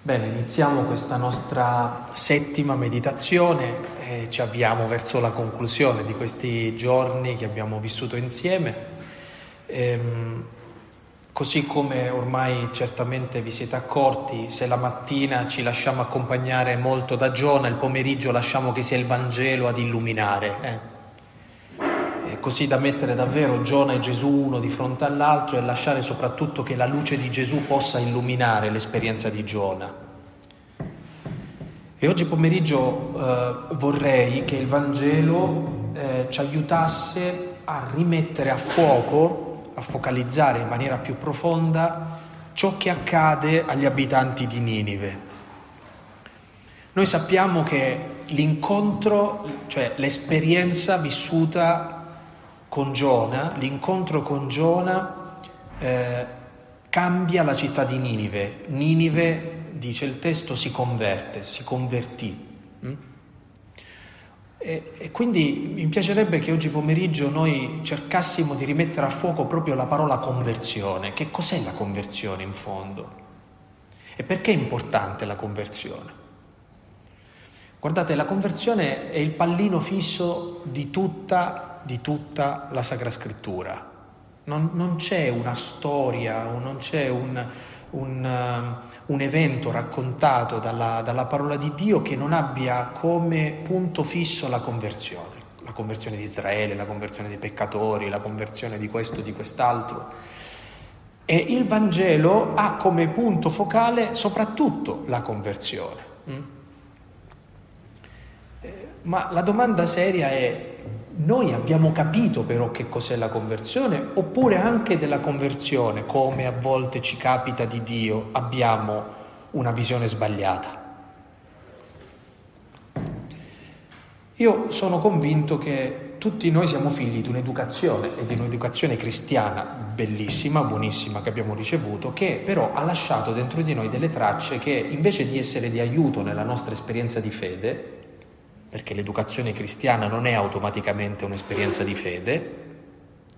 Bene, iniziamo questa nostra settima meditazione e ci avviamo verso la conclusione di questi giorni che abbiamo vissuto insieme. Ehm, così come ormai certamente vi siete accorti, se la mattina ci lasciamo accompagnare molto da Giona, il pomeriggio lasciamo che sia il Vangelo ad illuminare. Eh? Così da mettere davvero Giona e Gesù uno di fronte all'altro e lasciare soprattutto che la luce di Gesù possa illuminare l'esperienza di Giona. E oggi pomeriggio eh, vorrei che il Vangelo eh, ci aiutasse a rimettere a fuoco, a focalizzare in maniera più profonda ciò che accade agli abitanti di Ninive. Noi sappiamo che l'incontro, cioè l'esperienza vissuta con Giona, l'incontro con Giona eh, cambia la città di Ninive. Ninive, dice il testo, si converte, si convertì. Mm? E, e quindi mi piacerebbe che oggi pomeriggio noi cercassimo di rimettere a fuoco proprio la parola conversione. Che cos'è la conversione in fondo? E perché è importante la conversione? Guardate, la conversione è il pallino fisso di tutta di tutta la Sacra Scrittura. Non, non c'è una storia, non c'è un, un, uh, un evento raccontato dalla, dalla, parola di Dio che non abbia come punto fisso la conversione, la conversione di Israele, la conversione dei peccatori, la conversione di questo, di quest'altro. E il Vangelo ha come punto focale soprattutto la conversione. Mm? Eh, ma la domanda seria è noi abbiamo capito però che cos'è la conversione, oppure anche della conversione, come a volte ci capita di Dio, abbiamo una visione sbagliata. Io sono convinto che tutti noi siamo figli di un'educazione e di un'educazione cristiana bellissima, buonissima che abbiamo ricevuto, che però ha lasciato dentro di noi delle tracce che invece di essere di aiuto nella nostra esperienza di fede, perché l'educazione cristiana non è automaticamente un'esperienza di fede,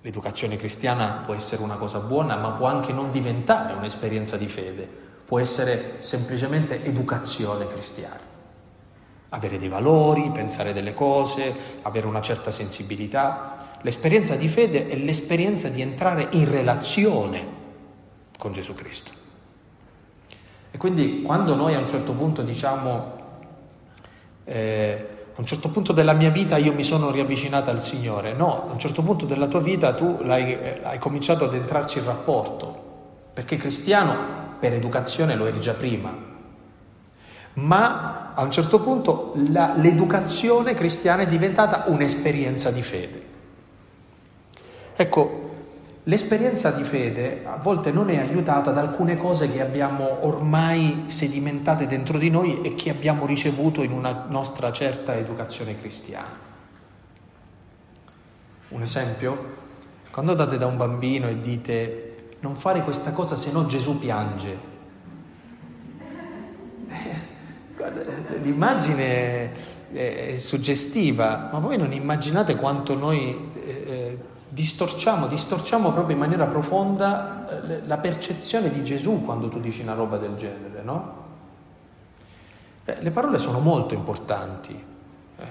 l'educazione cristiana può essere una cosa buona, ma può anche non diventare un'esperienza di fede, può essere semplicemente educazione cristiana. Avere dei valori, pensare delle cose, avere una certa sensibilità. L'esperienza di fede è l'esperienza di entrare in relazione con Gesù Cristo. E quindi quando noi a un certo punto diciamo eh, a un certo punto della mia vita io mi sono riavvicinata al Signore. No, a un certo punto della tua vita tu l'hai, hai cominciato ad entrarci in rapporto, perché cristiano per educazione lo eri già prima. Ma a un certo punto la, l'educazione cristiana è diventata un'esperienza di fede. Ecco, L'esperienza di fede a volte non è aiutata da alcune cose che abbiamo ormai sedimentate dentro di noi e che abbiamo ricevuto in una nostra certa educazione cristiana. Un esempio? Quando andate da un bambino e dite non fare questa cosa se no Gesù piange. L'immagine è suggestiva, ma voi non immaginate quanto noi eh, distorciamo, distorciamo proprio in maniera profonda eh, la percezione di Gesù quando tu dici una roba del genere, no? Eh, le parole sono molto importanti eh.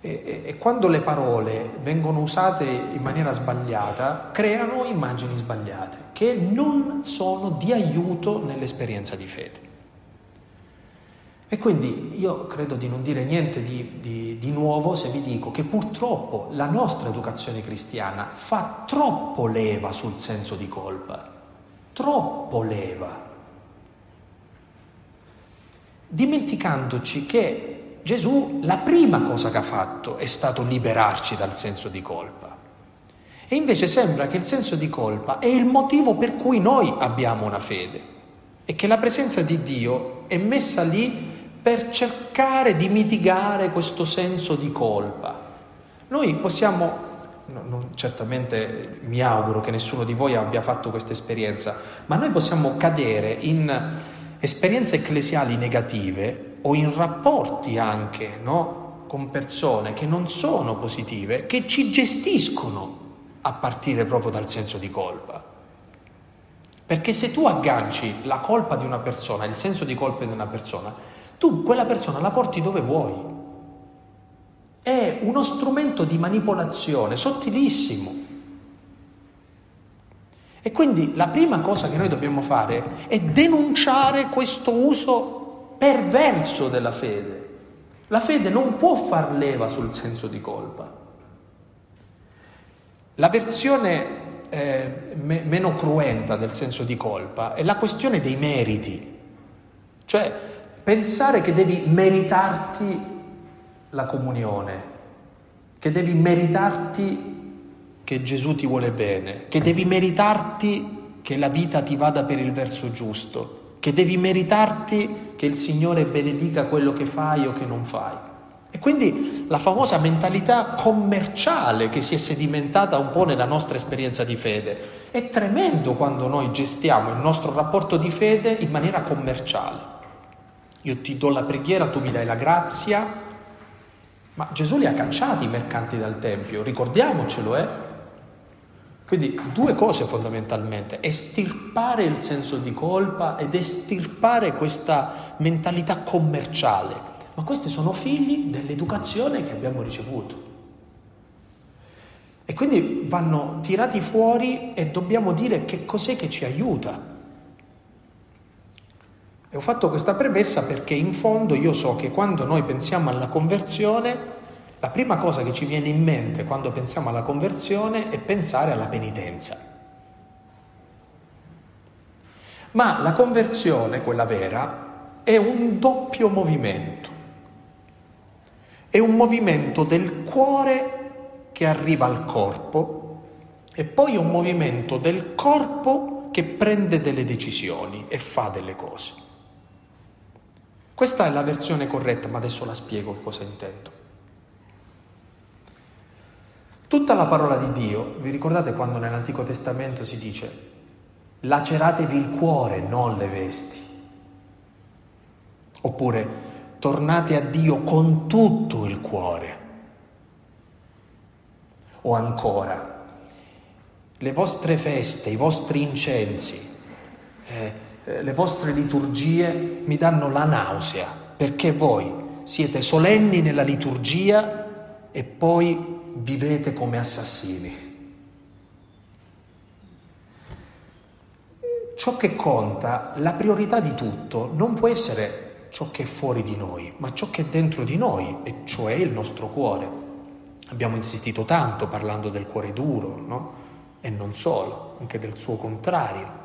e, e, e quando le parole vengono usate in maniera sbagliata creano immagini sbagliate che non sono di aiuto nell'esperienza di fede. E quindi io credo di non dire niente di, di, di, nuovo se vi dico che purtroppo la nostra educazione cristiana fa troppo leva sul senso di colpa, troppo leva, dimenticandoci che Gesù la prima cosa che ha fatto è stato liberarci dal senso di colpa. E invece sembra che il senso di colpa è il motivo per cui noi abbiamo una fede e che la presenza di Dio è messa lì per cercare di mitigare questo senso di colpa. Noi possiamo, no, non, certamente mi auguro che nessuno di voi abbia fatto questa esperienza, ma noi possiamo cadere in esperienze ecclesiali negative o in rapporti anche no, con persone che non sono positive, che ci gestiscono a partire proprio dal senso di colpa. Perché se tu agganci la colpa di una persona, il senso di colpa di una persona, tu quella persona la porti dove vuoi. È uno strumento di manipolazione sottilissimo. E quindi la prima cosa che noi dobbiamo fare è denunciare questo uso perverso della fede. La fede non può far leva sul senso di colpa. La versione eh, me- meno cruenta del senso di colpa è la questione dei meriti, cioè pensare che devi meritarti la comunione, che devi meritarti che Gesù ti vuole bene, che devi meritarti che la vita ti vada per il verso giusto, che devi meritarti che il Signore benedica quello che fai o che non fai. E quindi la famosa mentalità commerciale che si è sedimentata un po' nella nostra esperienza di fede. È tremendo quando noi gestiamo il nostro rapporto di fede in maniera commerciale. Io ti do la preghiera, tu mi dai la grazia, ma Gesù li ha cacciati i mercanti dal Tempio, ricordiamocelo, eh? Quindi due cose fondamentalmente, estirpare il senso di colpa ed estirpare questa mentalità commerciale ma questi sono figli dell'educazione che abbiamo ricevuto. E quindi vanno tirati fuori e dobbiamo dire che cos'è che ci aiuta. E ho fatto questa premessa perché in fondo io so che quando noi pensiamo alla conversione, la prima cosa che ci viene in mente quando pensiamo alla conversione è pensare alla penitenza. Ma la conversione, quella vera, è un doppio movimento. È un movimento del cuore che arriva al corpo e poi un movimento del corpo che prende delle decisioni e fa delle cose. Questa è la versione corretta, ma adesso la spiego cosa intendo. Tutta la parola di Dio, vi ricordate quando nell'Antico Testamento si dice laceratevi il cuore, non le vesti? Oppure tornate a Dio con tutto il cuore. O ancora, le vostre feste, i vostri incensi, eh, eh, le vostre liturgie mi danno la nausea, perché voi siete solenni nella liturgia e poi vivete come assassini. Ciò che conta, la priorità di tutto, non può essere ciò che è fuori di noi, ma ciò che è dentro di noi, e cioè il nostro cuore. Abbiamo insistito tanto parlando del cuore duro, no? E non solo, anche del suo contrario.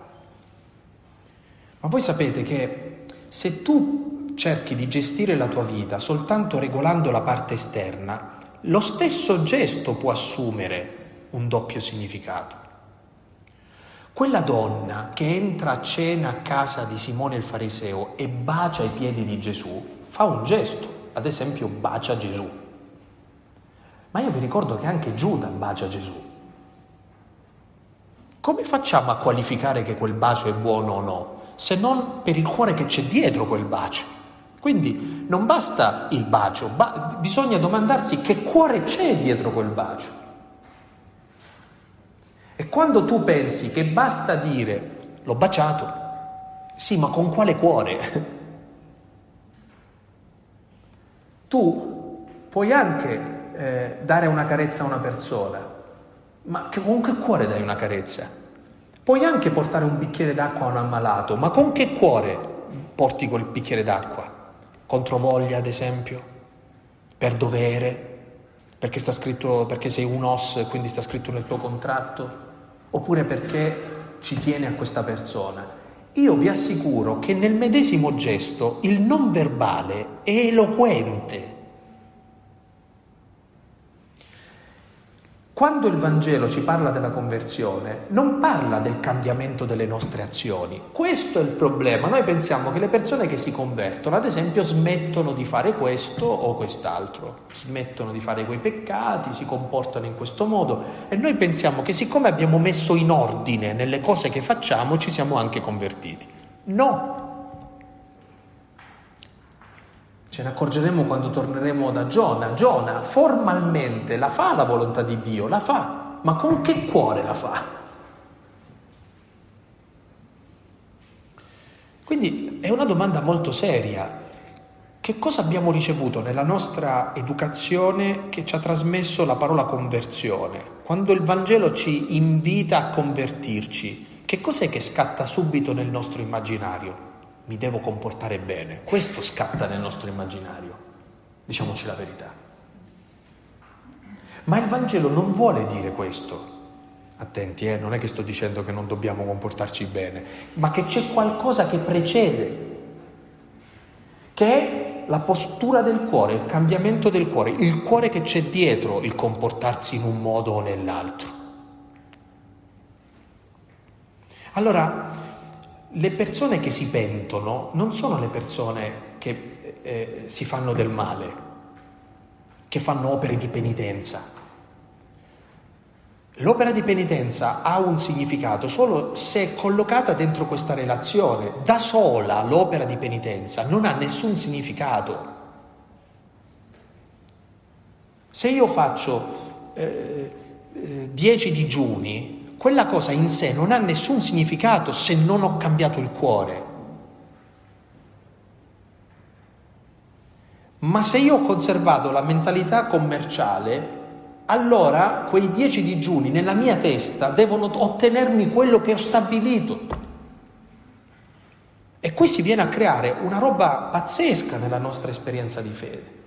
Ma voi sapete che se tu cerchi di gestire la tua vita soltanto regolando la parte esterna, lo stesso gesto può assumere un doppio significato. Quella donna che entra a cena a casa di Simone il fariseo e bacia i piedi di Gesù, fa un gesto, ad esempio bacia Gesù. Ma io vi ricordo che anche Giuda bacia Gesù. Come facciamo a qualificare che quel bacio è buono o no, se non per il cuore che c'è dietro quel bacio? Quindi non basta il bacio, ba- bisogna domandarsi che cuore c'è dietro quel bacio. E quando tu pensi che basta dire l'ho baciato, sì, ma con quale cuore? Tu puoi anche eh, dare una carezza a una persona, ma con che cuore dai una carezza? Puoi anche portare un bicchiere d'acqua a un ammalato, ma con che cuore porti quel bicchiere d'acqua? Contro voglia, ad esempio? Per dovere? Perché, sta scritto, perché sei un os e quindi sta scritto nel tuo contratto? oppure perché ci tiene a questa persona. Io vi assicuro che nel medesimo gesto il non verbale è eloquente. Quando il Vangelo ci parla della conversione, non parla del cambiamento delle nostre azioni. Questo è il problema. Noi pensiamo che le persone che si convertono, ad esempio, smettono di fare questo o quest'altro, smettono di fare quei peccati, si comportano in questo modo e noi pensiamo che siccome abbiamo messo in ordine nelle cose che facciamo, ci siamo anche convertiti. No, Ce ne accorgeremo quando torneremo da Giona. Giona formalmente la fa la volontà di Dio, la fa, ma con che cuore la fa? Quindi è una domanda molto seria. Che cosa abbiamo ricevuto nella nostra educazione che ci ha trasmesso la parola conversione? Quando il Vangelo ci invita a convertirci, che cos'è che scatta subito nel nostro immaginario? Mi devo comportare bene. Questo scatta nel nostro immaginario. Diciamoci la verità. Ma il Vangelo non vuole dire questo. Attenti, eh, non è che sto dicendo che non dobbiamo comportarci bene, ma che c'è qualcosa che precede, che è la postura del cuore, il cambiamento del cuore, il cuore che c'è dietro il comportarsi in un modo o nell'altro. Allora, le persone che si pentono non sono le persone che eh, si fanno del male, che fanno opere di penitenza L'opera di penitenza ha un significato solo se è collocata dentro questa relazione. Da sola l'opera di penitenza non ha nessun significato. Se io faccio eh, eh, dieci digiuni, quella cosa in sé non ha nessun significato se non ho cambiato il cuore. Ma se io ho conservato la mentalità commerciale, allora quei dieci digiuni nella mia testa devono ottenermi quello che ho stabilito. E qui si viene a creare una roba pazzesca nella nostra esperienza di fede.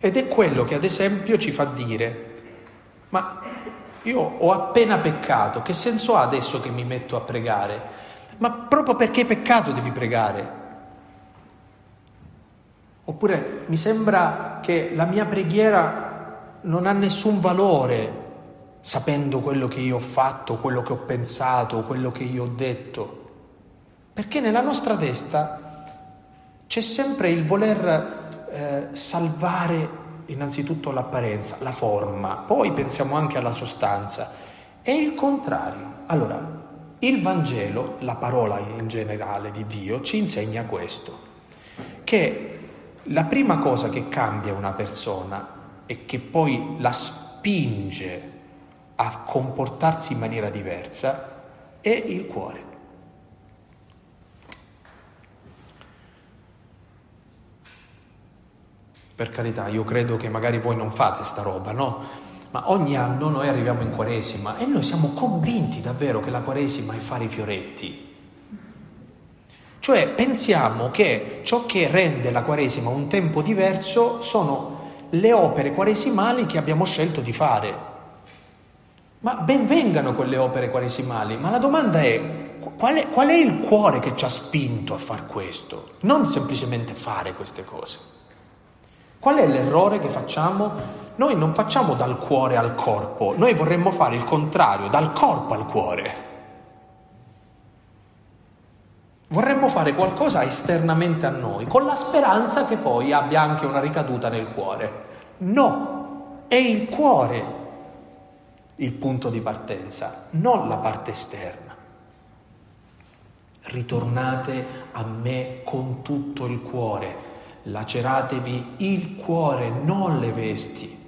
Ed è quello che ad esempio ci fa dire, ma io ho appena peccato, che senso ha adesso che mi metto a pregare? Ma proprio perché hai peccato devi pregare. Oppure mi sembra che la mia preghiera non ha nessun valore sapendo quello che io ho fatto, quello che ho pensato, quello che io ho detto. Perché nella nostra testa c'è sempre il voler eh, salvare innanzitutto l'apparenza, la forma, poi pensiamo anche alla sostanza. È il contrario. Allora, il Vangelo, la parola in generale di Dio, ci insegna questo, che la prima cosa che cambia una persona e che poi la spinge a comportarsi in maniera diversa è il cuore. Per carità, io credo che magari voi non fate sta roba, no? Ma ogni anno noi arriviamo in Quaresima e noi siamo convinti davvero che la Quaresima è fare i fioretti, cioè pensiamo che ciò che rende la Quaresima un tempo diverso sono le opere quaresimali che abbiamo scelto di fare. Ma ben vengano quelle opere quaresimali, ma la domanda è qual, è qual è il cuore che ci ha spinto a fare questo? Non semplicemente fare queste cose. Qual è l'errore che facciamo? Noi non facciamo dal cuore al corpo, noi vorremmo fare il contrario, dal corpo al cuore. Vorremmo fare qualcosa esternamente a noi, con la speranza che poi abbia anche una ricaduta nel cuore. No, è il cuore il punto di partenza, non la parte esterna. Ritornate a me con tutto il cuore, laceratevi il cuore, non le vesti.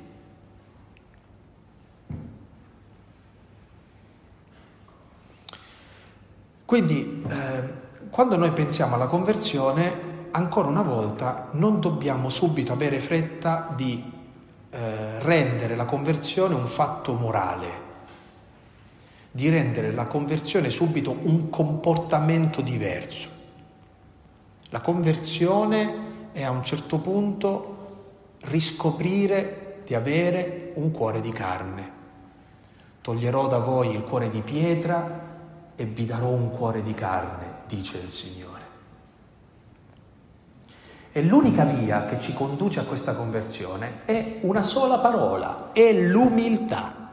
Quindi eh, quando noi pensiamo alla conversione, ancora una volta non dobbiamo subito avere fretta di eh, rendere la conversione un fatto morale, di rendere la conversione subito un comportamento diverso. La conversione è a un certo punto riscoprire di avere un cuore di carne. Toglierò da voi il cuore di pietra e vi darò un cuore di carne dice il Signore. E l'unica via che ci conduce a questa conversione è una sola parola, è l'umiltà.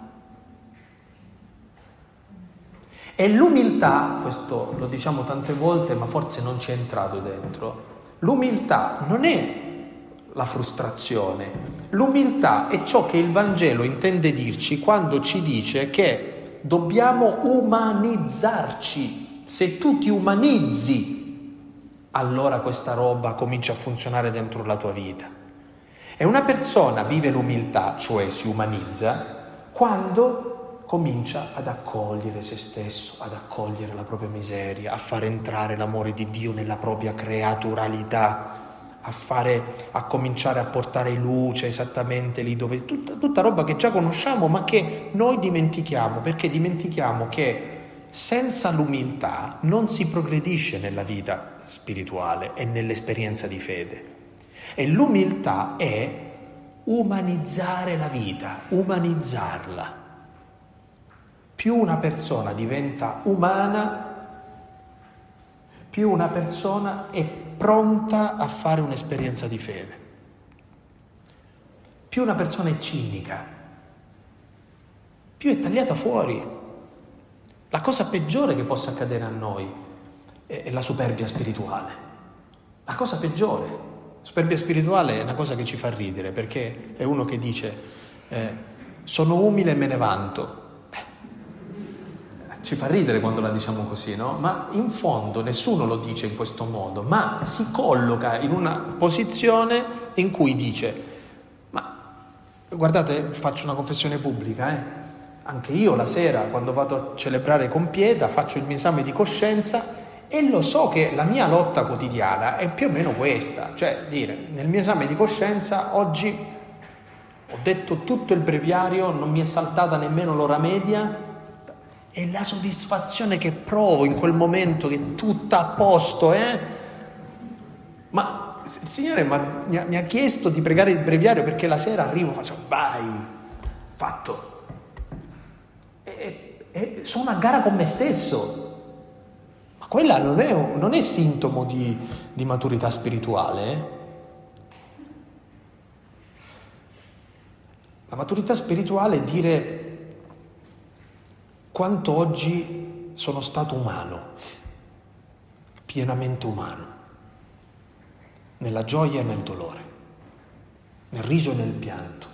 E l'umiltà, questo lo diciamo tante volte ma forse non ci è entrato dentro, l'umiltà non è la frustrazione, l'umiltà è ciò che il Vangelo intende dirci quando ci dice che dobbiamo umanizzarci se tu ti umanizzi, allora questa roba comincia a funzionare dentro la tua vita. E una persona vive l'umiltà, cioè si umanizza, quando comincia ad accogliere se stesso, ad accogliere la propria miseria, a far entrare l'amore di Dio nella propria creaturalità, a, fare, a cominciare a portare luce esattamente lì dove... Tutta, tutta roba che già conosciamo ma che noi dimentichiamo, perché dimentichiamo che senza l'umiltà non si progredisce nella vita spirituale e nell'esperienza di fede. E l'umiltà è umanizzare la vita, umanizzarla. Più una persona diventa umana, più una persona è pronta a fare un'esperienza di fede. Più una persona è cinica, più è tagliata fuori. La cosa peggiore che possa accadere a noi è la superbia spirituale. La cosa peggiore. Superbia spirituale è una cosa che ci fa ridere perché è uno che dice eh, sono umile e me ne vanto. Ci fa ridere quando la diciamo così, no? Ma in fondo nessuno lo dice in questo modo, ma si colloca in una posizione in cui dice, ma guardate, faccio una confessione pubblica, eh? Anche io la sera, quando vado a celebrare con Pieta, faccio il mio esame di coscienza e lo so che la mia lotta quotidiana è più o meno questa, cioè dire, nel mio esame di coscienza oggi ho detto tutto il breviario, non mi è saltata nemmeno l'ora media, e la soddisfazione che provo in quel momento che è tutta a posto, eh? Ma il Signore mi ha, mi ha chiesto di pregare il breviario perché la sera arrivo e faccio vai, fatto. E, e, sono a gara con me stesso. Ma quella non è, non è sintomo di, di, maturità spirituale. Eh? La maturità spirituale è dire quanto oggi sono stato umano, pienamente umano, nella gioia e nel dolore, nel riso e nel pianto,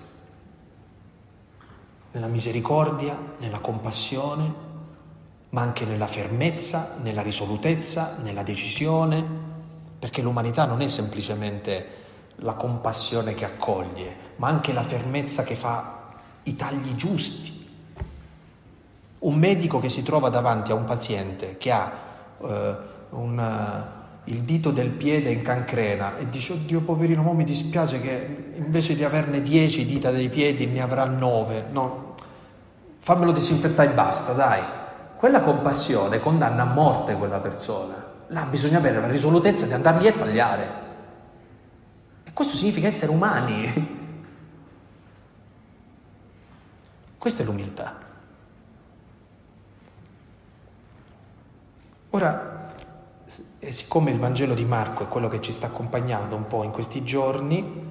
nella misericordia, nella compassione, ma anche nella fermezza, nella risolutezza, nella decisione, perché l'umanità non è semplicemente la compassione che accoglie, ma anche la fermezza che fa i tagli giusti un medico che si trova davanti a un paziente che ha eh, un, il dito del piede in cancrena e dice oddio poverino, mo mi dispiace che invece di averne dieci dita dei piedi ne avrà nove, no, fammelo disinfettare e basta, dai. Quella compassione condanna a morte quella persona. Là bisogna avere la risolutezza di andare lì a tagliare. E questo significa essere umani. Questa è l'umiltà. Ora, siccome il Vangelo di Marco è quello che ci sta accompagnando un po' in questi giorni,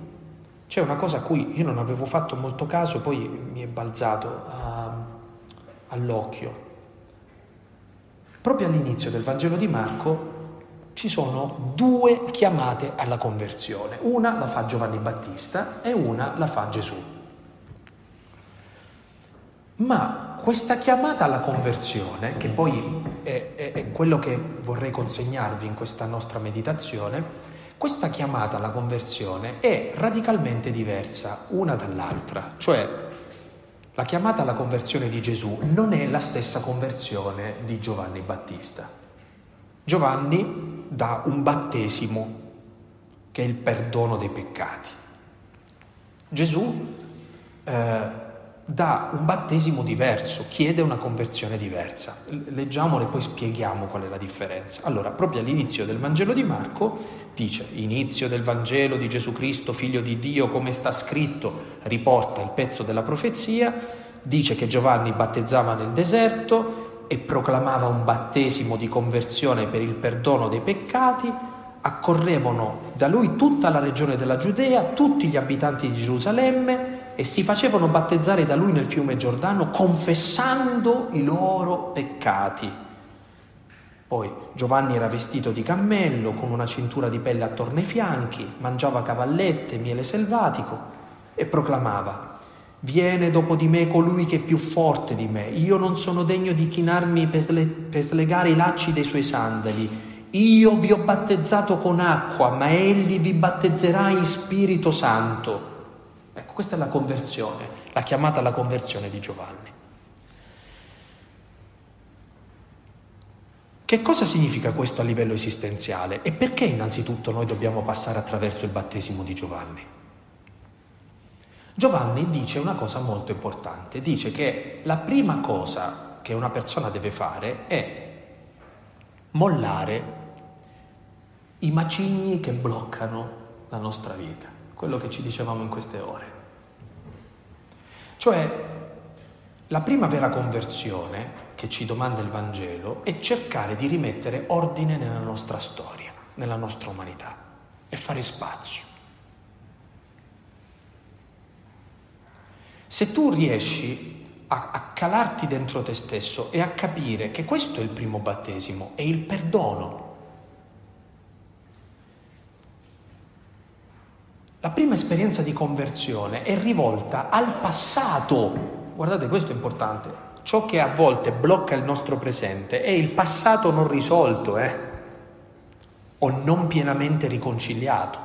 c'è una cosa a cui io non avevo fatto molto caso, poi mi è balzato uh, all'occhio. Proprio all'inizio del Vangelo di Marco ci sono due chiamate alla conversione. Una la fa Giovanni Battista e una la fa Gesù. Ma questa chiamata alla conversione, che poi è, è, è, quello che vorrei consegnarvi in questa nostra meditazione, questa chiamata alla conversione è radicalmente diversa una dall'altra, cioè la chiamata alla conversione di Gesù non è la stessa conversione di Giovanni Battista. Giovanni dà un battesimo che è il perdono dei peccati. Gesù eh, dà un battesimo diverso, chiede una conversione diversa. Leggiamolo e poi spieghiamo qual è la differenza. Allora, proprio all'inizio del Vangelo di Marco dice, inizio del Vangelo di Gesù Cristo, figlio di Dio, come sta scritto, riporta il pezzo della profezia, dice che Giovanni battezzava nel deserto e proclamava un battesimo di conversione per il perdono dei peccati, accorrevano da lui tutta la regione della Giudea, tutti gli abitanti di Gerusalemme, e si facevano battezzare da lui nel fiume Giordano confessando i loro peccati. Poi Giovanni era vestito di cammello, con una cintura di pelle attorno ai fianchi, mangiava cavallette, miele selvatico e proclamava, viene dopo di me colui che è più forte di me, io non sono degno di chinarmi per, sle- per slegare i lacci dei suoi sandali, io vi ho battezzato con acqua, ma egli vi battezzerà in Spirito Santo. Ecco, questa è la conversione, la chiamata alla conversione di Giovanni. Che cosa significa questo a livello esistenziale e perché innanzitutto noi dobbiamo passare attraverso il battesimo di Giovanni? Giovanni dice una cosa molto importante, dice che la prima cosa che una persona deve fare è mollare i macigni che bloccano la nostra vita quello che ci dicevamo in queste ore. Cioè, la prima vera conversione che ci domanda il Vangelo è cercare di rimettere ordine nella nostra storia, nella nostra umanità e fare spazio. Se tu riesci a, a, calarti dentro te stesso e a capire che questo è il primo battesimo, è il perdono. La prima esperienza di conversione è rivolta al passato. Guardate, questo è importante ciò che a volte blocca il nostro presente è il passato non risolto eh? o non pienamente riconciliato.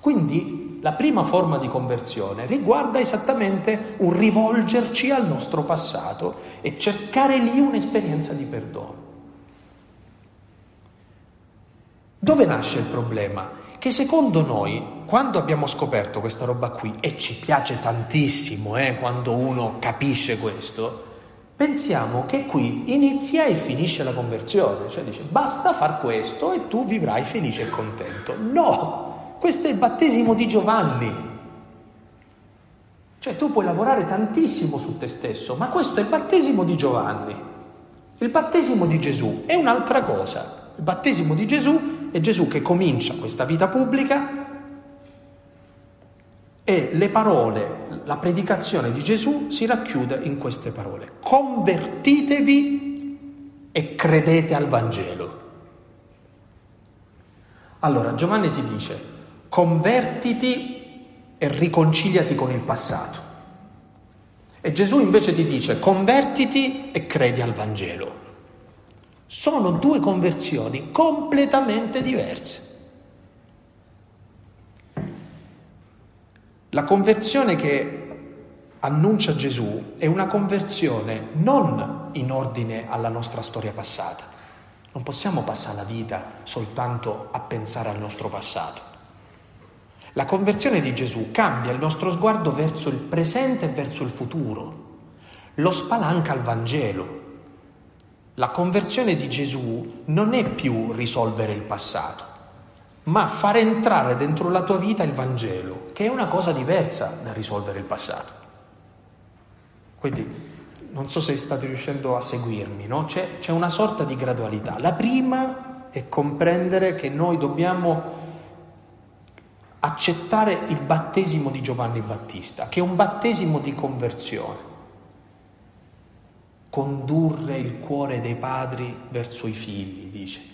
Quindi la prima forma di conversione riguarda esattamente un rivolgerci al nostro passato e cercare lì un'esperienza di perdono. Dove nasce il problema? Che secondo noi, quando abbiamo scoperto questa roba qui, e ci piace tantissimo eh, quando uno capisce questo, pensiamo che qui inizia e finisce la conversione, cioè dice basta far questo e tu vivrai felice e contento. No, questo è il battesimo di Giovanni. Cioè tu puoi lavorare tantissimo su te stesso, ma questo è il battesimo di Giovanni. Il battesimo di Gesù è un'altra cosa. Il battesimo di Gesù è Gesù che comincia questa vita pubblica e le parole, la predicazione di Gesù si racchiude in queste parole. Convertitevi e credete al Vangelo. Allora Giovanni ti dice, convertiti e riconciliati con il passato. E Gesù invece ti dice, convertiti e credi al Vangelo. Sono due conversioni completamente diverse. La conversione che annuncia Gesù è una conversione non in ordine alla nostra storia passata. Non possiamo passare la vita soltanto a pensare al nostro passato. La conversione di Gesù cambia il nostro sguardo verso il presente e verso il futuro, lo spalanca al Vangelo. La conversione di Gesù non è più risolvere il passato, ma far entrare dentro la tua vita il Vangelo, che è una cosa diversa da risolvere il passato. Quindi non so se state riuscendo a seguirmi, no? c'è, c'è una sorta di gradualità. La prima è comprendere che noi dobbiamo accettare il battesimo di Giovanni Battista, che è un battesimo di conversione. Condurre il cuore dei padri verso i figli, dice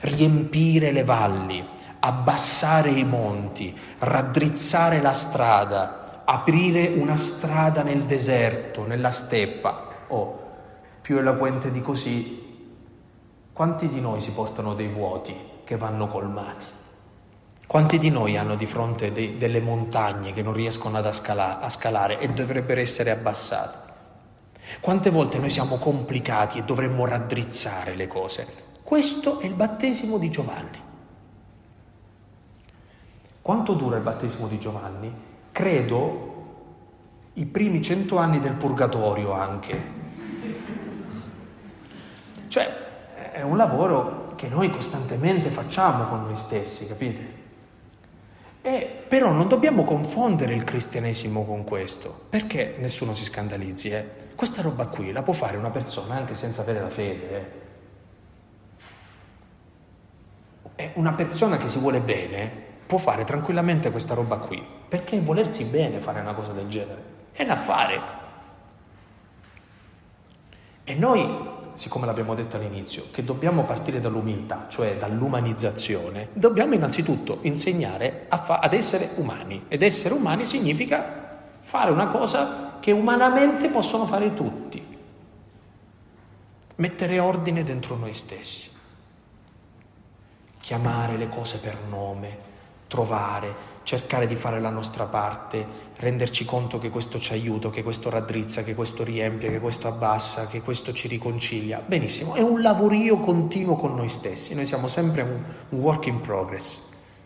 riempire le valli, abbassare i monti, raddrizzare la strada, aprire una strada nel deserto, nella steppa. Oh, più eloquente di così, quanti di noi si portano dei vuoti che vanno colmati? Quanti di noi hanno di fronte dei, delle montagne che non riescono ad scala, a scalare e dovrebbero essere abbassate? Quante volte noi siamo complicati e dovremmo raddrizzare le cose? Questo è il battesimo di Giovanni. Quanto dura il battesimo di Giovanni? Credo i primi cento anni del purgatorio anche. Cioè, è un lavoro che noi costantemente facciamo con noi stessi, capite? E, però non dobbiamo confondere il cristianesimo con questo, perché nessuno si scandalizzi. Eh? Questa roba qui la può fare una persona anche senza avere la fede. Eh? Una persona che si vuole bene può fare tranquillamente questa roba qui, perché volersi bene fare una cosa del genere è un affare. E noi, siccome l'abbiamo detto all'inizio, che dobbiamo partire dall'umiltà, cioè dall'umanizzazione, dobbiamo innanzitutto insegnare fa- ad essere umani. Ed essere umani significa fare una cosa che umanamente possono fare tutti. Mettere ordine dentro noi stessi chiamare le cose per nome, trovare, cercare di fare la nostra parte, renderci conto che questo ci aiuta, che questo raddrizza, che questo riempie, che questo abbassa, che questo ci riconcilia. Benissimo, è un lavorio continuo con noi stessi, noi siamo sempre un, un work in progress,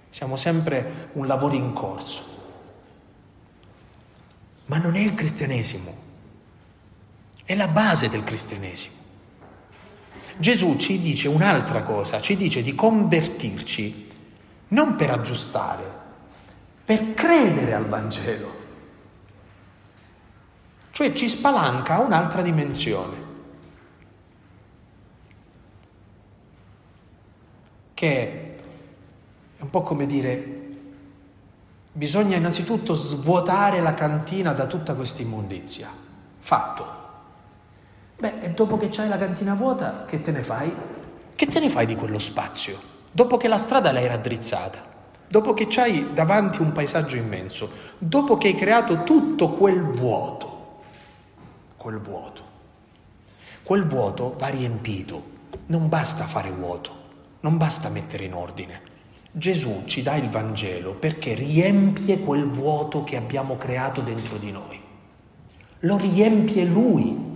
siamo sempre un lavoro in corso. Ma non è il cristianesimo, è la base del cristianesimo. Gesù ci dice un'altra cosa, ci dice di convertirci non per aggiustare, per credere al Vangelo. Cioè ci spalanca un'altra dimensione, che è un po' come dire, bisogna innanzitutto svuotare la cantina da tutta questa immondizia. Fatto. Beh, e dopo che c'hai la cantina vuota, che te ne fai? Che te ne fai di quello spazio? Dopo che la strada l'hai raddrizzata? dopo che c'hai davanti un paesaggio immenso, dopo che hai creato tutto quel vuoto, quel vuoto, quel vuoto va riempito. Non basta fare vuoto, non basta mettere in ordine. Gesù ci dà il Vangelo perché riempie quel vuoto che abbiamo creato dentro di noi. Lo riempie Lui.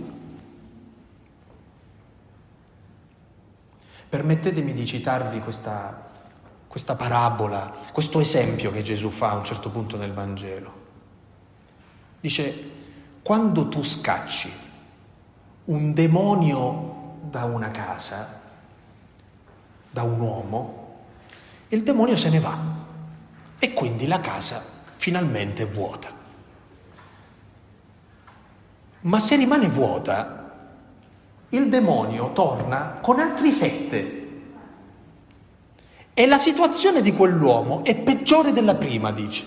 Permettetemi di citarvi questa questa parabola, questo esempio che Gesù fa a un certo punto nel Vangelo. Dice, quando tu scacci un demonio da una casa, da un uomo, il demonio se ne va e quindi la casa finalmente è vuota. Ma se rimane vuota, il demonio torna con altri sette e la situazione di quell'uomo è peggiore della prima, dice.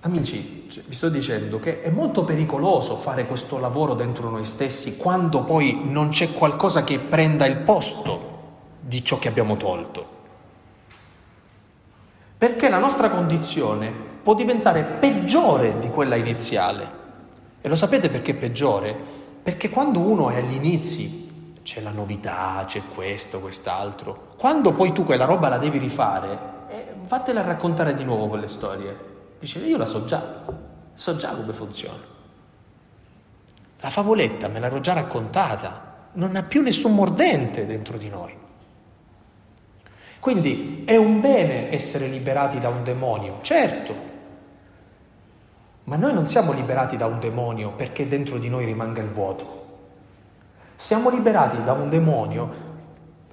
Amici, vi sto dicendo che è molto pericoloso fare questo lavoro dentro noi stessi quando poi non c'è qualcosa che prenda il posto di ciò che abbiamo tolto. Perché la nostra condizione può diventare peggiore di quella iniziale. E lo sapete perché peggiore? Perché quando uno è agli inizi c'è la novità, c'è questo, quest'altro. Quando poi tu quella roba la devi rifare, eh, fatela raccontare di nuovo quelle storie. Dice, io la so già, so già come funziona. La favoletta me l'ero già raccontata, non ha più nessun mordente dentro di noi. Quindi è un bene essere liberati da un demonio, certo, ma noi non siamo liberati da un demonio perché dentro di noi rimanga il vuoto. Siamo liberati da un demonio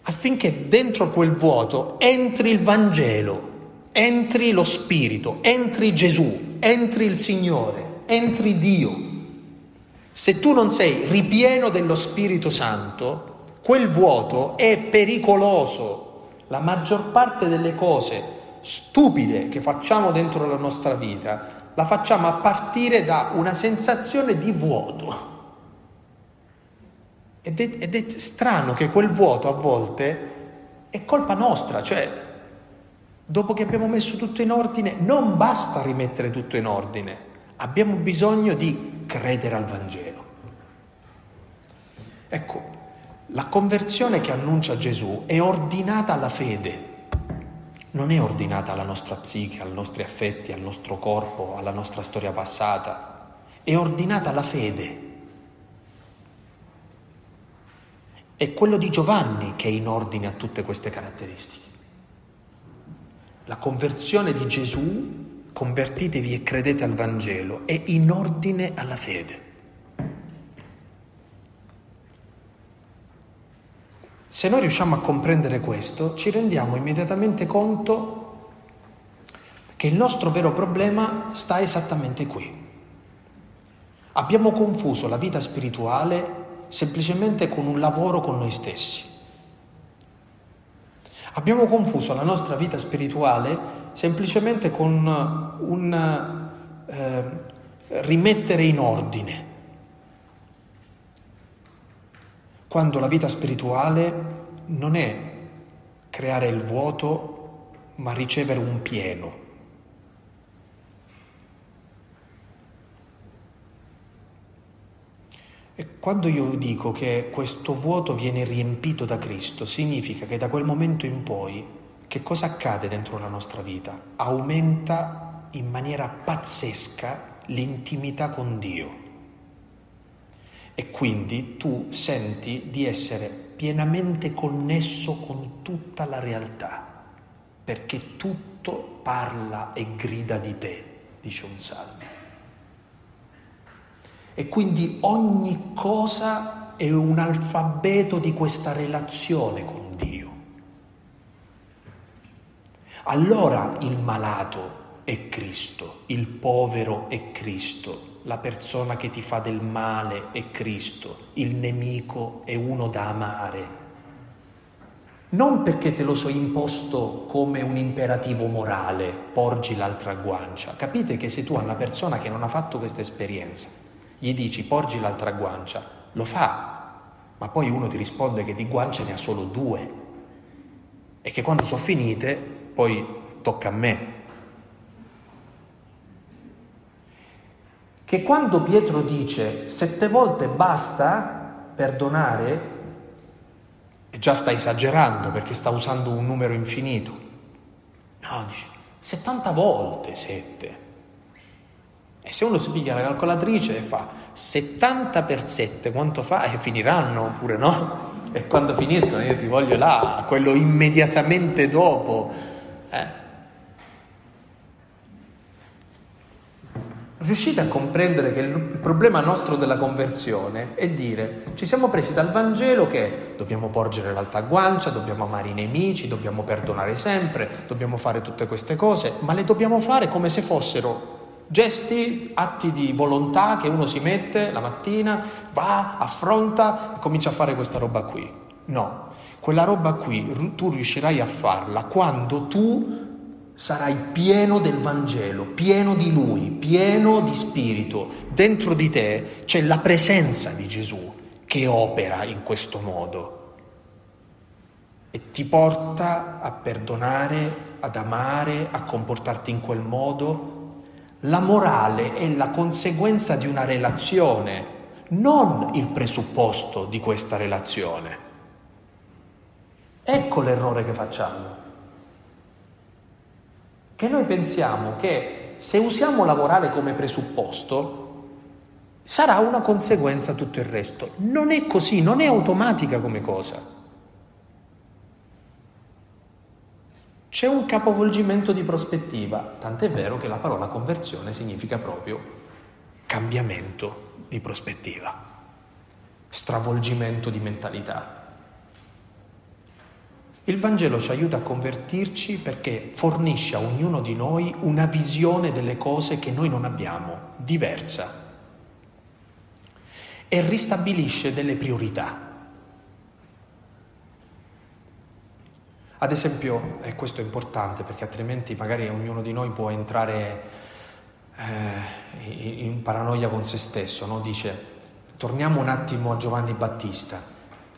affinché dentro quel vuoto entri il Vangelo, entri lo Spirito, entri Gesù, entri il Signore, entri Dio. Se tu non sei ripieno dello Spirito Santo, quel vuoto è pericoloso. La maggior parte delle cose stupide che facciamo dentro la nostra vita la facciamo a partire da una sensazione di vuoto. Ed è, ed è strano che quel vuoto a volte è colpa nostra, cioè dopo che abbiamo messo tutto in ordine non basta rimettere tutto in ordine, abbiamo bisogno di credere al Vangelo. Ecco, la conversione che annuncia Gesù è ordinata alla fede, non è ordinata alla nostra psiche, ai nostri affetti, al nostro corpo, alla nostra storia passata, è ordinata alla fede. È quello di Giovanni che è in ordine a tutte queste caratteristiche. La conversione di Gesù, convertitevi e credete al Vangelo, è in ordine alla fede. Se noi riusciamo a comprendere questo, ci rendiamo immediatamente conto che il nostro vero problema sta esattamente qui. Abbiamo confuso la vita spirituale semplicemente con un lavoro con noi stessi. Abbiamo confuso la nostra vita spirituale semplicemente con un eh, rimettere in ordine, quando la vita spirituale non è creare il vuoto, ma ricevere un pieno. E quando io dico che questo vuoto viene riempito da Cristo, significa che da quel momento in poi che cosa accade dentro la nostra vita? Aumenta in maniera pazzesca l'intimità con Dio. E quindi tu senti di essere pienamente connesso con tutta la realtà, perché tutto parla e grida di te, dice un salmo. E quindi ogni cosa è un alfabeto di questa relazione con Dio. Allora il malato è Cristo, il povero è Cristo, la persona che ti fa del male è Cristo, il nemico è uno da amare. Non perché te lo so imposto come un imperativo morale, porgi l'altra guancia. Capite che se tu a una persona che non ha fatto questa esperienza gli dici porgi l'altra guancia, lo fa, ma poi uno ti risponde che di guance ne ha solo due e che quando sono finite poi tocca a me che quando Pietro dice sette volte basta perdonare, già sta esagerando perché sta usando un numero infinito. No, dice 70 volte sette. E se uno si piglia la calcolatrice e fa 70 per 7, quanto fa? E finiranno oppure no? E quando finiscono io ti voglio là, quello immediatamente dopo. Eh? Riuscite a comprendere che il problema nostro della conversione è dire ci siamo presi dal Vangelo che dobbiamo porgere l'alta guancia, dobbiamo amare i nemici, dobbiamo perdonare sempre, dobbiamo fare tutte queste cose, ma le dobbiamo fare come se fossero gesti, atti di volontà che uno si mette la mattina, va, affronta e comincia a fare questa roba qui. No, quella roba qui tu riuscirai a farla quando tu sarai pieno del Vangelo, pieno di Lui, pieno di Spirito. Dentro di te c'è la presenza di Gesù che opera in questo modo e ti porta a perdonare, ad amare, a comportarti in quel modo. La morale è la conseguenza di una relazione, non il presupposto di questa relazione. Ecco l'errore che facciamo che noi pensiamo che se usiamo la morale come presupposto sarà una conseguenza tutto il resto. Non è così, non è automatica come cosa. C'è un capovolgimento di prospettiva, tant'è vero che la parola conversione significa proprio cambiamento di prospettiva, stravolgimento di mentalità. Il Vangelo ci aiuta a convertirci perché fornisce a ognuno di noi una visione delle cose che noi non abbiamo, diversa, e ristabilisce delle priorità. Ad esempio, e questo è importante perché altrimenti magari ognuno di noi può entrare eh, in paranoia con se stesso, no? dice torniamo un attimo a Giovanni Battista.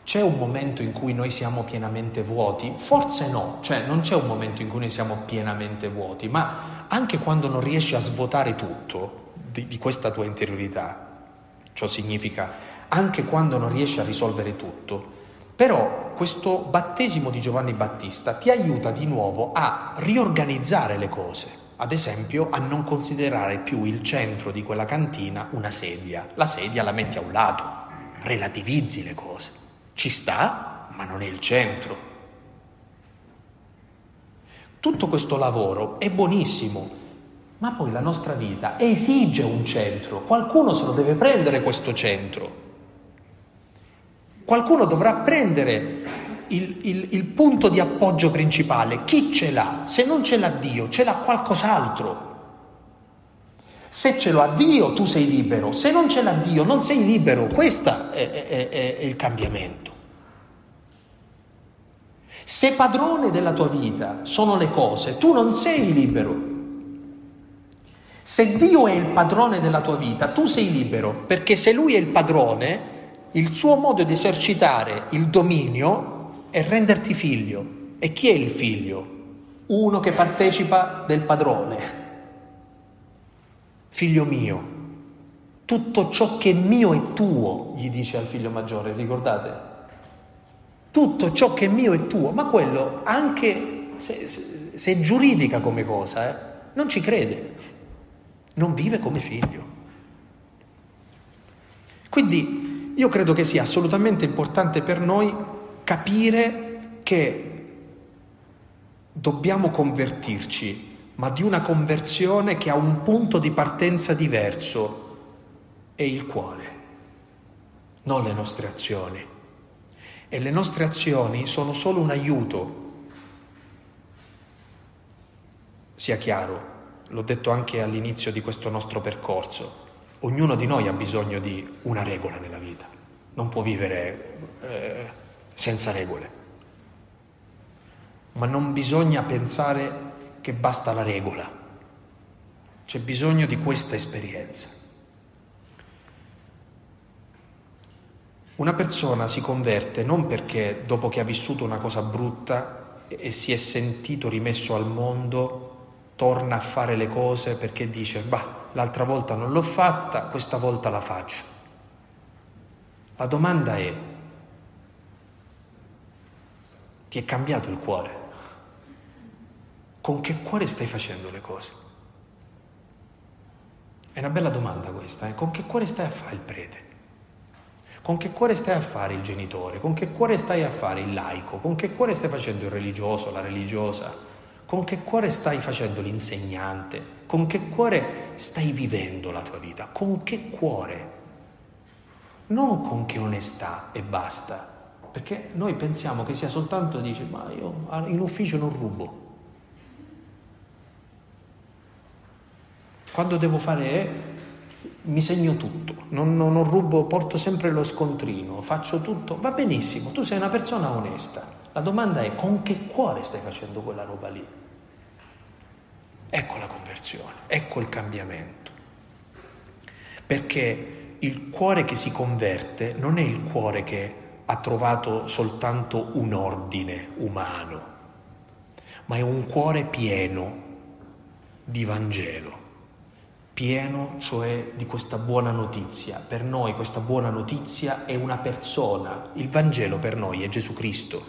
C'è un momento in cui noi siamo pienamente vuoti? Forse no, cioè non c'è un momento in cui noi siamo pienamente vuoti, ma anche quando non riesci a svuotare tutto di, di questa tua interiorità, ciò significa anche quando non riesci a risolvere tutto, però questo battesimo di Giovanni Battista ti aiuta di nuovo a riorganizzare le cose, ad esempio a non considerare più il centro di quella cantina una sedia, la sedia la metti a un lato, relativizzi le cose. Ci sta, ma non è il centro. Tutto questo lavoro è buonissimo, ma poi la nostra vita esige un centro, qualcuno se lo deve prendere questo centro. Qualcuno dovrà prendere il, il, il, punto di appoggio principale. Chi ce l'ha? Se non ce l'ha Dio, ce l'ha qualcos'altro. Se ce l'ha Dio, tu sei libero. Se non ce l'ha Dio, non sei libero. Questo è, è, è, è il cambiamento. Se padrone della tua vita sono le cose, tu non sei libero. Se Dio è il padrone della tua vita, tu sei libero, perché se Lui è il padrone, il suo modo di esercitare il dominio è renderti figlio. E chi è il figlio? Uno che partecipa del padrone. Figlio mio, tutto ciò che è mio è tuo, gli dice al figlio maggiore, ricordate? Tutto ciò che è mio è tuo, ma quello anche se, se, se è giuridica come cosa, eh, non ci crede, non vive come figlio. Quindi io credo che sia assolutamente importante per noi capire che dobbiamo convertirci, ma di una conversione che ha un punto di partenza diverso, è il cuore, non le nostre azioni. E le nostre azioni sono solo un aiuto. Sia chiaro, l'ho detto anche all'inizio di questo nostro percorso, ognuno di noi ha bisogno di una regola nella vita, non può vivere eh, senza regole. Ma non bisogna pensare che basta la regola, c'è bisogno di questa esperienza. Una persona si converte non perché dopo che ha vissuto una cosa brutta e si è sentito rimesso al mondo, torna a fare le cose perché dice, bah, l'altra volta non l'ho fatta, questa volta la faccio. La domanda è, ti è cambiato il cuore? Con che cuore stai facendo le cose? È una bella domanda questa, eh? con che cuore stai a fare il prete? Con che cuore stai a fare il genitore? Con che cuore stai a fare il laico? Con che cuore stai facendo il religioso, la religiosa? Con che cuore stai facendo l'insegnante? Con che cuore stai vivendo la tua vita? Con che cuore? Non con che onestà e basta. Perché noi pensiamo che sia soltanto dice, ma io in ufficio non rubo. Quando devo fare mi segno tutto, non, non, non, rubo, porto sempre lo scontrino, faccio tutto, va benissimo, tu sei una persona onesta. La domanda è con che cuore stai facendo quella roba lì? Ecco la conversione, ecco il cambiamento. Perché il cuore che si converte non è il cuore che ha trovato soltanto un ordine umano, ma è un cuore pieno di Vangelo pieno cioè di questa buona notizia. Per noi questa buona notizia è una persona, il Vangelo per noi è Gesù Cristo.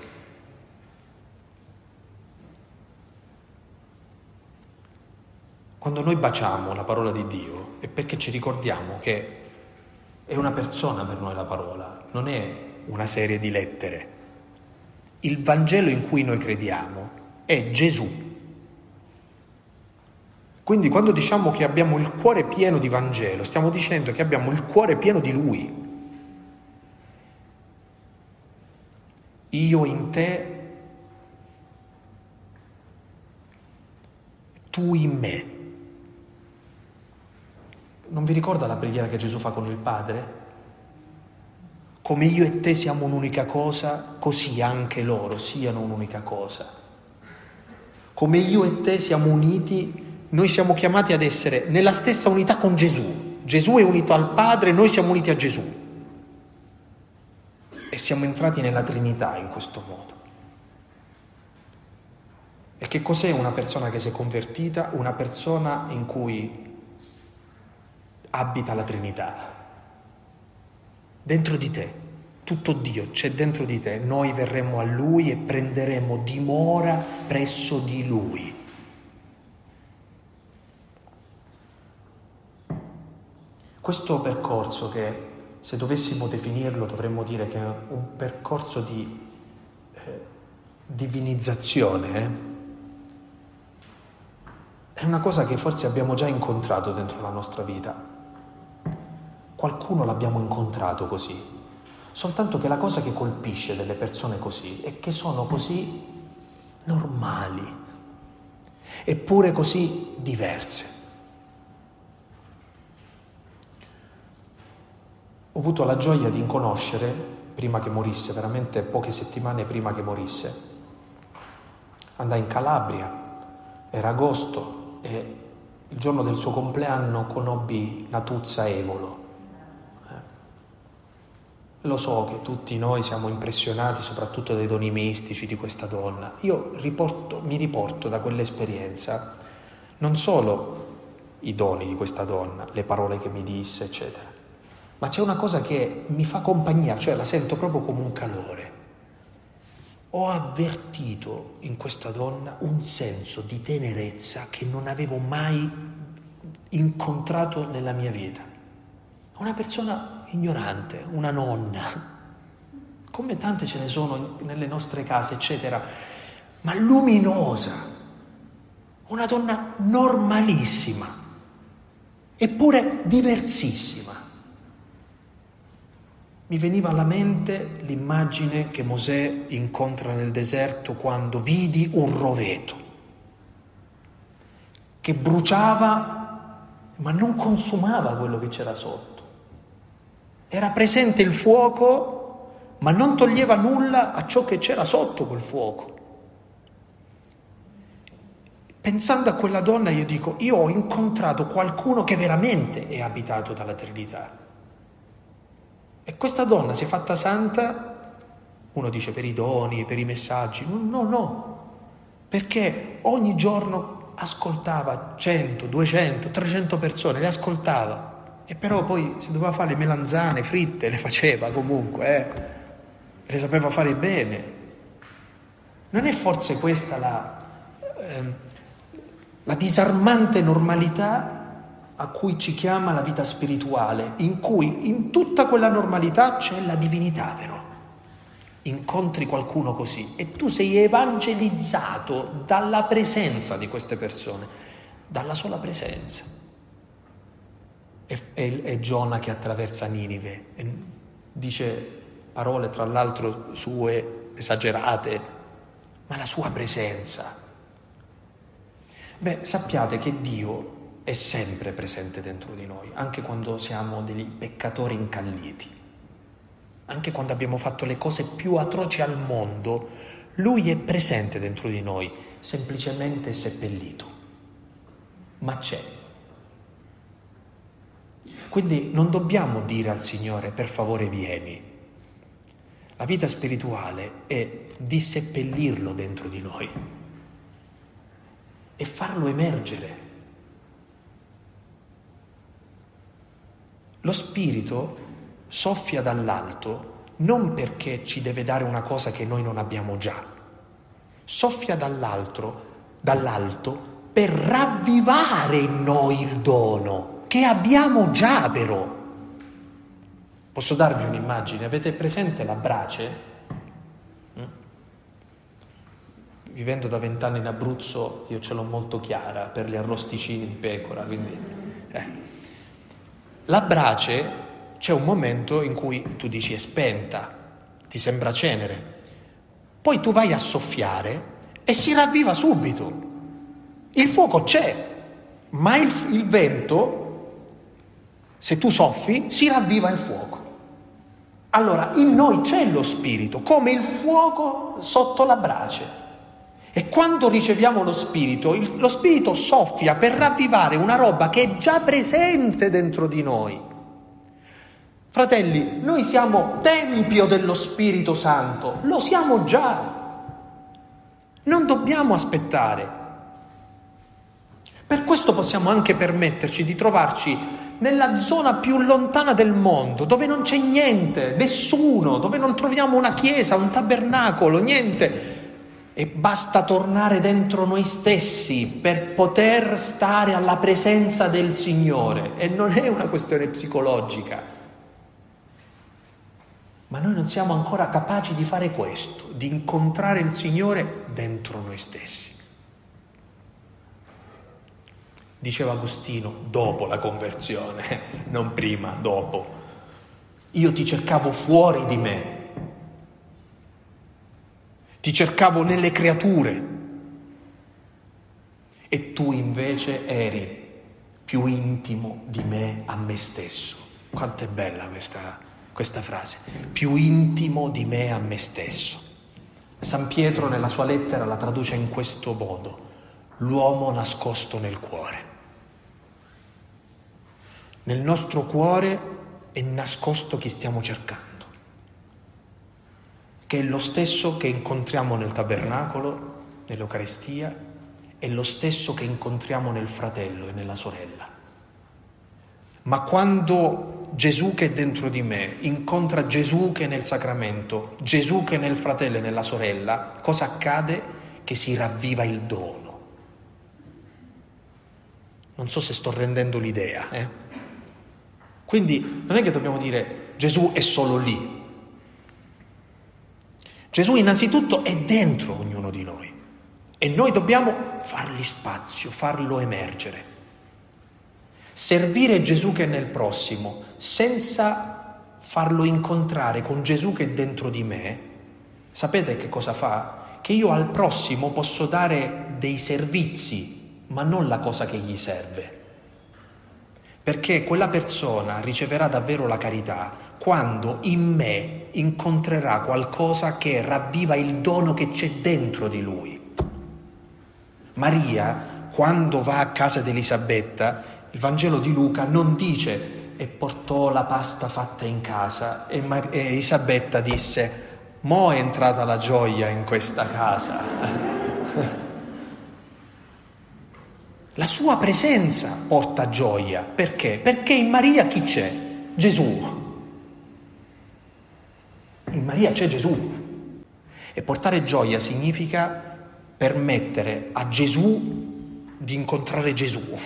Quando noi baciamo la parola di Dio è perché ci ricordiamo che è una persona per noi la parola, non è una serie di lettere. Il Vangelo in cui noi crediamo è Gesù quindi quando diciamo che abbiamo il cuore pieno di Vangelo, stiamo dicendo che abbiamo il cuore pieno di Lui. Io in te, tu in me. Non vi ricorda la preghiera che Gesù fa con il Padre? Come io e te siamo un'unica cosa, così anche loro siano un'unica cosa. Come io e te siamo uniti noi siamo chiamati ad essere nella stessa unità con Gesù. Gesù è unito al Padre, noi siamo uniti a Gesù. E siamo entrati nella Trinità in questo modo. E che cos'è una persona che si è convertita? Una persona in cui abita la Trinità. Dentro di te, tutto Dio c'è dentro di te. Noi verremo a Lui e prenderemo dimora presso di Lui. Questo percorso che se dovessimo definirlo dovremmo dire che è un percorso di eh, divinizzazione, eh? è una cosa che forse abbiamo già incontrato dentro la nostra vita. Qualcuno l'abbiamo incontrato così, soltanto che la cosa che colpisce delle persone così è che sono così normali, eppure così diverse. Ho avuto la gioia di conoscere, prima che morisse, veramente poche settimane prima che morisse, andai in Calabria, era agosto e il giorno del suo compleanno conobbi Natuzza Evolo. Eh. Lo so che tutti noi siamo impressionati soprattutto dai doni mistici di questa donna. Io riporto, mi riporto da quell'esperienza non solo i doni di questa donna, le parole che mi disse, eccetera, ma c'è una cosa che mi fa compagnia, cioè la sento proprio come un calore. ho avvertito in questa donna un senso di tenerezza che non avevo mai incontrato nella mia vita. Una persona ignorante, una nonna, come tante ce ne sono nelle nostre case, eccetera, ma luminosa, una donna normalissima, eppure diversissima. Mi veniva alla mente l'immagine che Mosè incontra nel deserto quando vidi un roveto che bruciava ma non consumava quello che c'era sotto. Era presente il fuoco ma non toglieva nulla a ciò che c'era sotto quel fuoco. Pensando a quella donna io dico, io ho incontrato qualcuno che veramente è abitato dalla Trinità. E questa donna si è fatta santa, uno dice per i doni, per i messaggi, no, no, perché ogni giorno ascoltava 100, 200, 300 persone, le ascoltava. E però poi se doveva fare le melanzane fritte le faceva comunque, eh, le sapeva fare bene. Non è forse questa la, eh, la disarmante normalità a cui ci chiama la vita spirituale, in cui in tutta quella normalità c'è la divinità però. Incontri qualcuno così e tu sei evangelizzato dalla presenza di queste persone, dalla sola presenza. È, è, è Giona che attraversa Ninive, e dice parole tra l'altro sue esagerate, ma la sua presenza. Beh, sappiate che Dio è sempre presente dentro di noi, anche quando siamo dei peccatori incalliti, anche quando abbiamo fatto le cose più atroci al mondo, Lui è presente dentro di noi, semplicemente seppellito, ma c'è. Quindi non dobbiamo dire al Signore per favore vieni. La vita spirituale è disseppellirlo dentro di noi e farlo emergere Lo Spirito soffia dall'alto non perché ci deve dare una cosa che noi non abbiamo già, soffia dall'alto, dall'alto per ravvivare in noi il dono che abbiamo già però. Posso darvi un'immagine? Avete presente la brace? Mm? Vivendo da vent'anni in Abruzzo io ce l'ho molto chiara per gli arrosticini di pecora, quindi... Eh. La brace c'è un momento in cui tu dici è spenta, ti sembra cenere, poi tu vai a soffiare e si ravviva subito. Il fuoco c'è, ma il, il vento, se tu soffi, si ravviva il fuoco. Allora, in noi c'è lo spirito, come il fuoco sotto la brace. E quando riceviamo lo Spirito, il, lo Spirito soffia per ravvivare una roba che è già presente dentro di noi. Fratelli, noi siamo tempio dello Spirito Santo, lo siamo già. Non dobbiamo aspettare. Per questo possiamo anche permetterci di trovarci nella zona più lontana del mondo, dove non c'è niente, nessuno, dove non troviamo una chiesa, un tabernacolo, niente e basta tornare dentro noi stessi per poter stare alla presenza del Signore e non è una questione psicologica. Ma noi non siamo ancora capaci di fare questo, di incontrare il Signore dentro noi stessi. Diceva Agostino, dopo la conversione, non prima, dopo. Io ti cercavo fuori di me, ti cercavo nelle creature e tu invece eri più intimo di me a me stesso. Quanto è bella questa, questa frase, più intimo di me a me stesso. San Pietro nella sua lettera la traduce in questo modo, l'uomo nascosto nel cuore. Nel nostro cuore è nascosto chi stiamo cercando che è lo stesso che incontriamo nel tabernacolo, nell'Eucaristia, è lo stesso che incontriamo nel fratello e nella sorella. Ma quando Gesù che è dentro di me, incontra Gesù che è nel sacramento, Gesù che è nel fratello e nella sorella, cosa accade? Che si ravviva il dono. Non so se sto rendendo l'idea. Eh? Quindi non è che dobbiamo dire Gesù è solo lì. Gesù innanzitutto è dentro ognuno di noi e noi dobbiamo fargli spazio, farlo emergere. Servire Gesù che è nel prossimo senza farlo incontrare con Gesù che è dentro di me, sapete che cosa fa? Che io al prossimo posso dare dei servizi ma non la cosa che gli serve. Perché quella persona riceverà davvero la carità quando in me incontrerà qualcosa che ravviva il dono che c'è dentro di lui. Maria, quando va a casa di Elisabetta, il Vangelo di Luca non dice e portò la pasta fatta in casa e, Mar- e Elisabetta disse, mo è entrata la gioia in questa casa. La sua presenza porta gioia. Perché? Perché in Maria chi c'è? Gesù. In Maria c'è Gesù. E portare gioia significa permettere a Gesù di incontrare Gesù,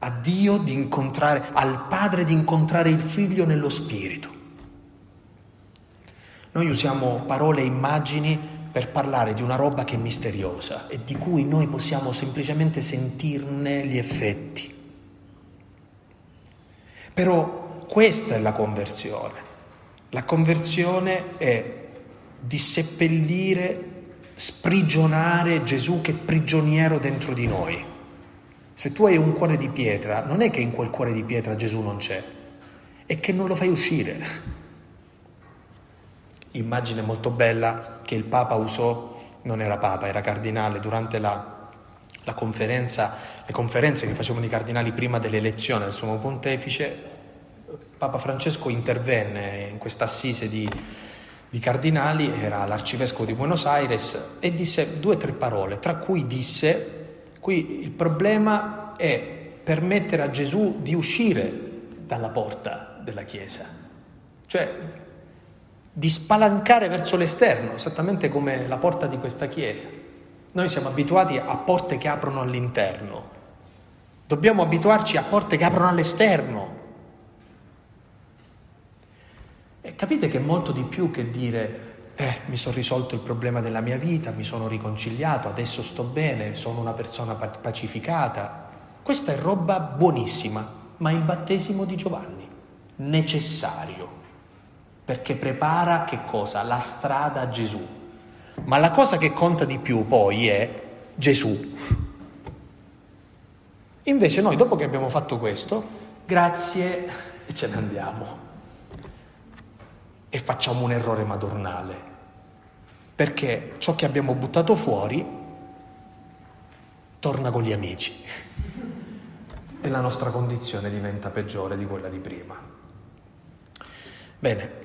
a Dio di incontrare, al Padre di incontrare il Figlio nello Spirito. Noi usiamo parole e immagini per parlare di una roba che è misteriosa e di cui noi possiamo semplicemente sentirne gli effetti. Però questa è la conversione. La conversione è di seppellire, sprigionare Gesù che è prigioniero dentro di noi. Se tu hai un cuore di pietra, non è che in quel cuore di pietra Gesù non c'è, è che non lo fai uscire immagine molto bella che il Papa usò, non era Papa, era cardinale, durante la, la conferenza, le conferenze che facevano i cardinali prima dell'elezione del Sommo Pontefice, Papa Francesco intervenne in questa assise di, di cardinali, era l'arcivescovo di Buenos Aires, e disse due o tre parole, tra cui disse, qui il problema è permettere a Gesù di uscire dalla porta della Chiesa. Cioè, di spalancare verso l'esterno, esattamente come la porta di questa chiesa. Noi siamo abituati a porte che aprono all'interno, dobbiamo abituarci a porte che aprono all'esterno. E capite che è molto di più che dire eh, mi sono risolto il problema della mia vita, mi sono riconciliato, adesso sto bene, sono una persona pacificata. Questa è roba buonissima, ma il battesimo di Giovanni, necessario perché prepara che cosa? La strada a Gesù. Ma la cosa che conta di più poi è Gesù. Invece noi dopo che abbiamo fatto questo, grazie e ce ne andiamo. E facciamo un errore madornale. Perché ciò che abbiamo buttato fuori torna con gli amici. E la nostra condizione diventa peggiore di quella di prima. Bene,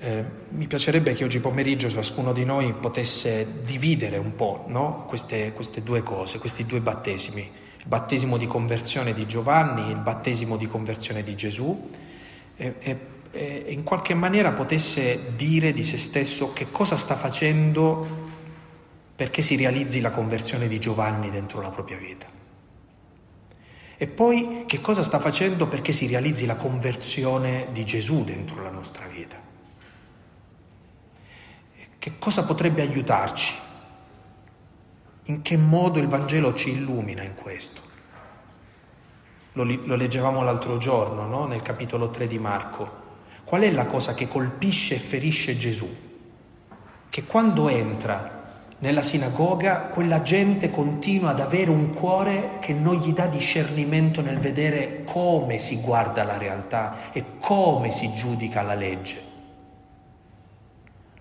eh, mi piacerebbe che oggi pomeriggio ciascuno di noi potesse dividere un po' no? queste, queste, due cose, questi due battesimi, il battesimo di conversione di Giovanni, il battesimo di conversione di Gesù, e, e, e in qualche maniera potesse dire di se stesso che cosa sta facendo perché si realizzi la conversione di Giovanni dentro la propria vita. E poi che cosa sta facendo perché si realizzi la conversione di Gesù dentro la nostra vita. Che cosa potrebbe aiutarci? In che modo il Vangelo ci illumina in questo? Lo, lo leggevamo l'altro giorno, no? nel capitolo 3 di Marco. Qual è la cosa che colpisce e ferisce Gesù? Che quando entra nella sinagoga quella gente continua ad avere un cuore che non gli dà discernimento nel vedere come si guarda la realtà e come si giudica la legge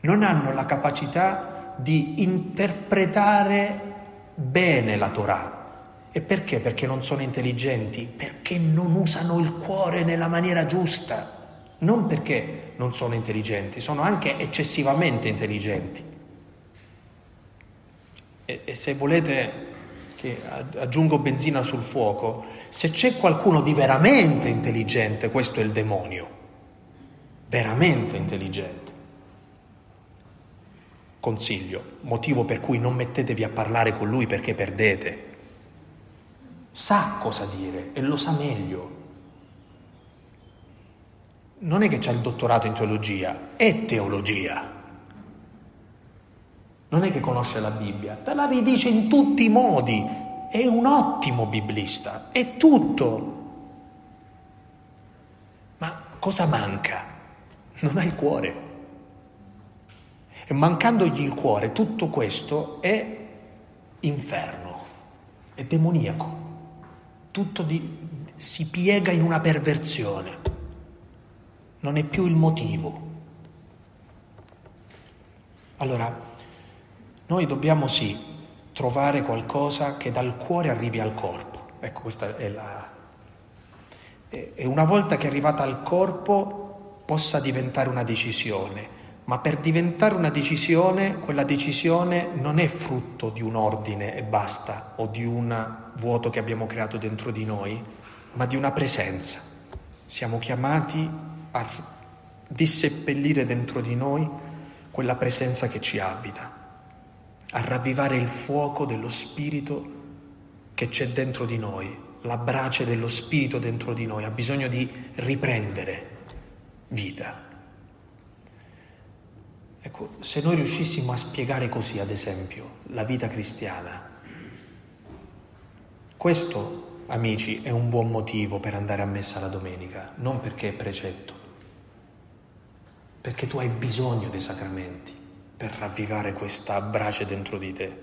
non hanno la capacità di interpretare bene la Torah. E perché? Perché non sono intelligenti? Perché non usano il cuore nella maniera giusta. Non perché non sono intelligenti, sono anche eccessivamente intelligenti. E, e se volete che aggiungo benzina sul fuoco, se c'è qualcuno di veramente intelligente, questo è il demonio, veramente intelligente. Consiglio, motivo per cui non mettetevi a parlare con lui perché perdete. Sa cosa dire e lo sa meglio. Non è che c'ha il dottorato in teologia, è teologia non è che conosce la Bibbia, te la ridice in tutti i modi, è un ottimo biblista, è tutto. Ma cosa manca? Non ha il cuore. E mancandogli il cuore, tutto questo è inferno, è demoniaco. Tutto di, si piega in una perversione. Non è più il motivo. Allora, noi dobbiamo sì trovare qualcosa che dal cuore arrivi al corpo. Ecco, questa è la... E una volta che è arrivata al corpo possa diventare una decisione, ma per diventare una decisione, quella decisione non è frutto di un ordine e basta, o di un vuoto che abbiamo creato dentro di noi, ma di una presenza. Siamo chiamati a disseppellire dentro di noi quella presenza che ci abita a ravvivare il fuoco dello Spirito che c'è dentro di noi, la brace dello Spirito dentro di noi, ha bisogno di riprendere vita. Ecco, se noi riuscissimo a spiegare così, ad esempio, la vita cristiana, questo, amici, è un buon motivo per andare a messa la domenica, non perché è precetto, perché tu hai bisogno dei sacramenti per ravvivare questa brace dentro di te.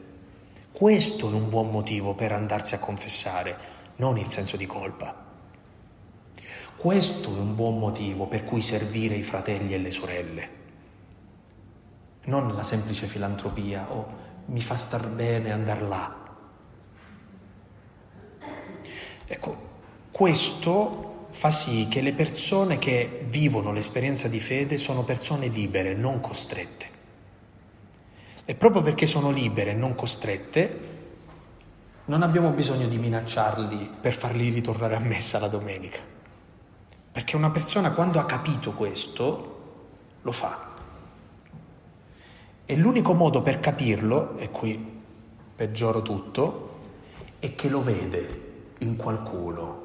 Questo è un buon motivo per andarsi a confessare, non il senso di colpa. Questo è un buon motivo per cui servire i fratelli e le sorelle, non la semplice filantropia o mi fa star bene andare là. Ecco, questo fa sì che le persone che vivono l'esperienza di fede sono persone libere, non costrette. E proprio perché sono libere e non costrette, non abbiamo bisogno di minacciarli per farli ritornare a messa la domenica. Perché una persona quando ha capito questo, lo fa. E l'unico modo per capirlo, e qui peggioro tutto, è che lo vede in qualcuno.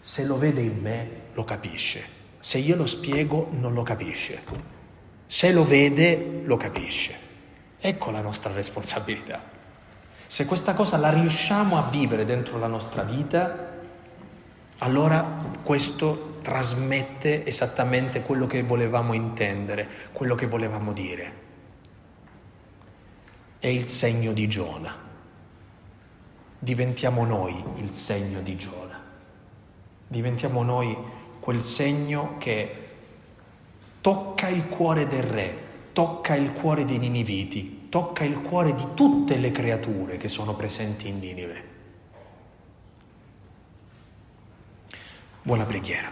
Se lo vede in me, lo capisce. Se io lo spiego, non lo capisce. Se lo vede, lo capisce. Ecco la nostra responsabilità. Se questa cosa la riusciamo a vivere dentro la nostra vita, allora questo trasmette esattamente quello che volevamo intendere, quello che volevamo dire. È il segno di Giona. Diventiamo noi il segno di Giona. Diventiamo noi quel segno che tocca il cuore del re, tocca il cuore dei niniviti, tocca il cuore di tutte le creature che sono presenti in Ninive. Buona preghiera.